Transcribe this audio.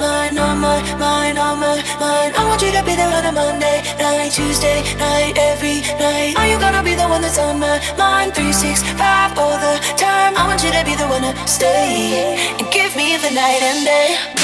mine, all mine, mine, oh, all mine. I want you to be there on a Monday night, Tuesday night, every night. Are you gonna be the one that's on my mind? Three, six, five, all the time. I want you to be the one to stay and give me the night and day.